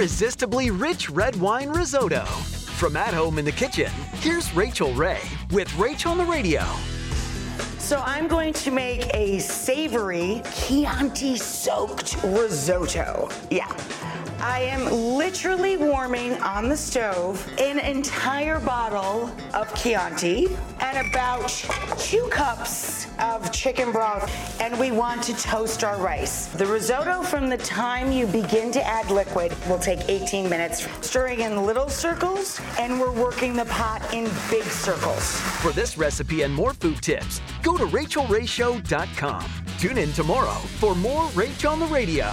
Irresistibly rich red wine risotto. From at home in the kitchen, here's Rachael Ray with Rach on the Radio. So I'm going to make a savory Chianti soaked risotto. Yeah. I am literally warming on the stove an entire bottle of Chianti and about two cups of chicken broth, and we want to toast our rice. The risotto, from the time you begin to add liquid, will take 18 minutes, stirring in little circles, and we're working the pot in big circles. For this recipe and more food tips, go to rachaelrayshow.com. Tune in tomorrow for more Rach on the Radio.